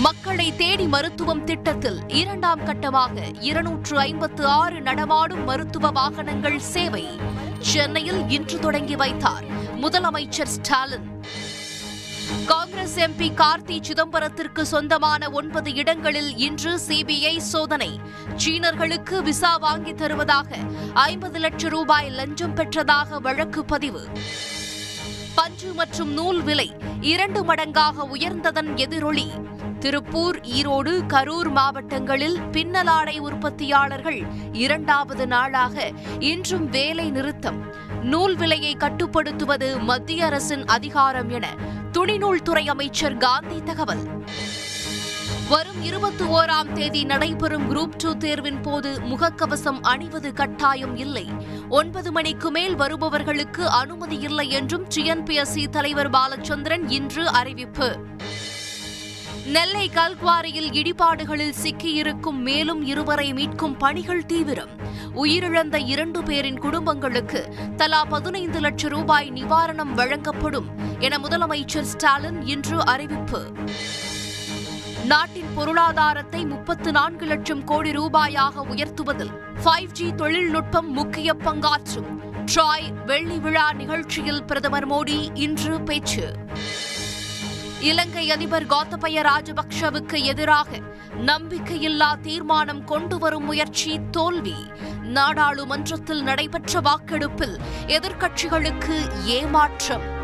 மக்களை தேடி மருத்துவம் திட்டத்தில் இரண்டாம் கட்டமாக இருநூற்று ஐம்பத்து ஆறு நடமாடும் மருத்துவ வாகனங்கள் சேவை சென்னையில் இன்று தொடங்கி வைத்தார். முதலமைச்சர் ஸ்டாலின். காங்கிரஸ் எம்பி கார்த்தி சிதம்பரத்திற்கு சொந்தமான ஒன்பது இடங்களில் இன்று சிபிஐ சோதனை. சீனர்களுக்கு விசா வாங்கி தருவதாக ஐம்பது லட்சம் ரூபாய் லஞ்சம் பெற்றதாக வழக்கு பதிவு. பஞ்சு மற்றும் நூல் விலை இரண்டு மடங்காக உயர்ந்ததன் எதிரொலி. திருப்பூர் ஈரோடு கரூர் மாவட்டங்களில் பின்னலாடை உற்பத்தியாளர்கள் இரண்டாவது நாளாக இன்றும் வேலை நிறுத்தம். நூல் விலையை கட்டுப்படுத்துவது மத்திய அரசின் அதிகாரம் என துணிநூல் துறை அமைச்சர் காந்தி தகவல். வரும் இருபத்தி ஓராம் தேதி நடைபெறும் குரூப் டூ தேர்வின் போது முகக்கவசம் அணிவது கட்டாயம் இல்லை. ஒன்பது மணிக்கு மேல் வருபவர்களுக்கு அனுமதி இல்லை என்றும் டிஎன்பிஎஸ்சி தலைவர் பாலச்சந்திரன் இன்று அறிவிப்பு. நெல்லை கல்குவாரியில் இடிபாடுகளில் சிக்கியிருக்கும் மேலும் இருவரை மீட்கும் பணிகள் தீவிரம். உயிரிழந்த இரண்டு பேரின் குடும்பங்களுக்கு தலா பதினைந்து லட்சம் ரூபாய் நிவாரணம் வழங்கப்படும் என முதலமைச்சர் ஸ்டாலின் இன்று அறிவிப்பு. நாட்டின் பொருளாதாரத்தை முப்பத்து நான்கு லட்சம் கோடி ரூபாயாக உயர்த்துவதில் ஃபைவ் ஜி தொழில்நுட்பம் முக்கிய பங்காற்றும். ட்ராய் வெள்ளி விழா நிகழ்ச்சியில் பிரதமர் மோடி இன்று பேச்சு. இலங்கை அதிபர் கோத்தபய ராஜபக்ஷவுக்கு எதிராக நம்பிக்கையில்லா தீர்மானம் கொண்டுவரும் முயற்சி தோல்வி. நாடாளுமன்றத்தில் நடைபெற்ற வாக்கெடுப்பில் எதிர்க்கட்சிகளுக்கு ஏமாற்றம்.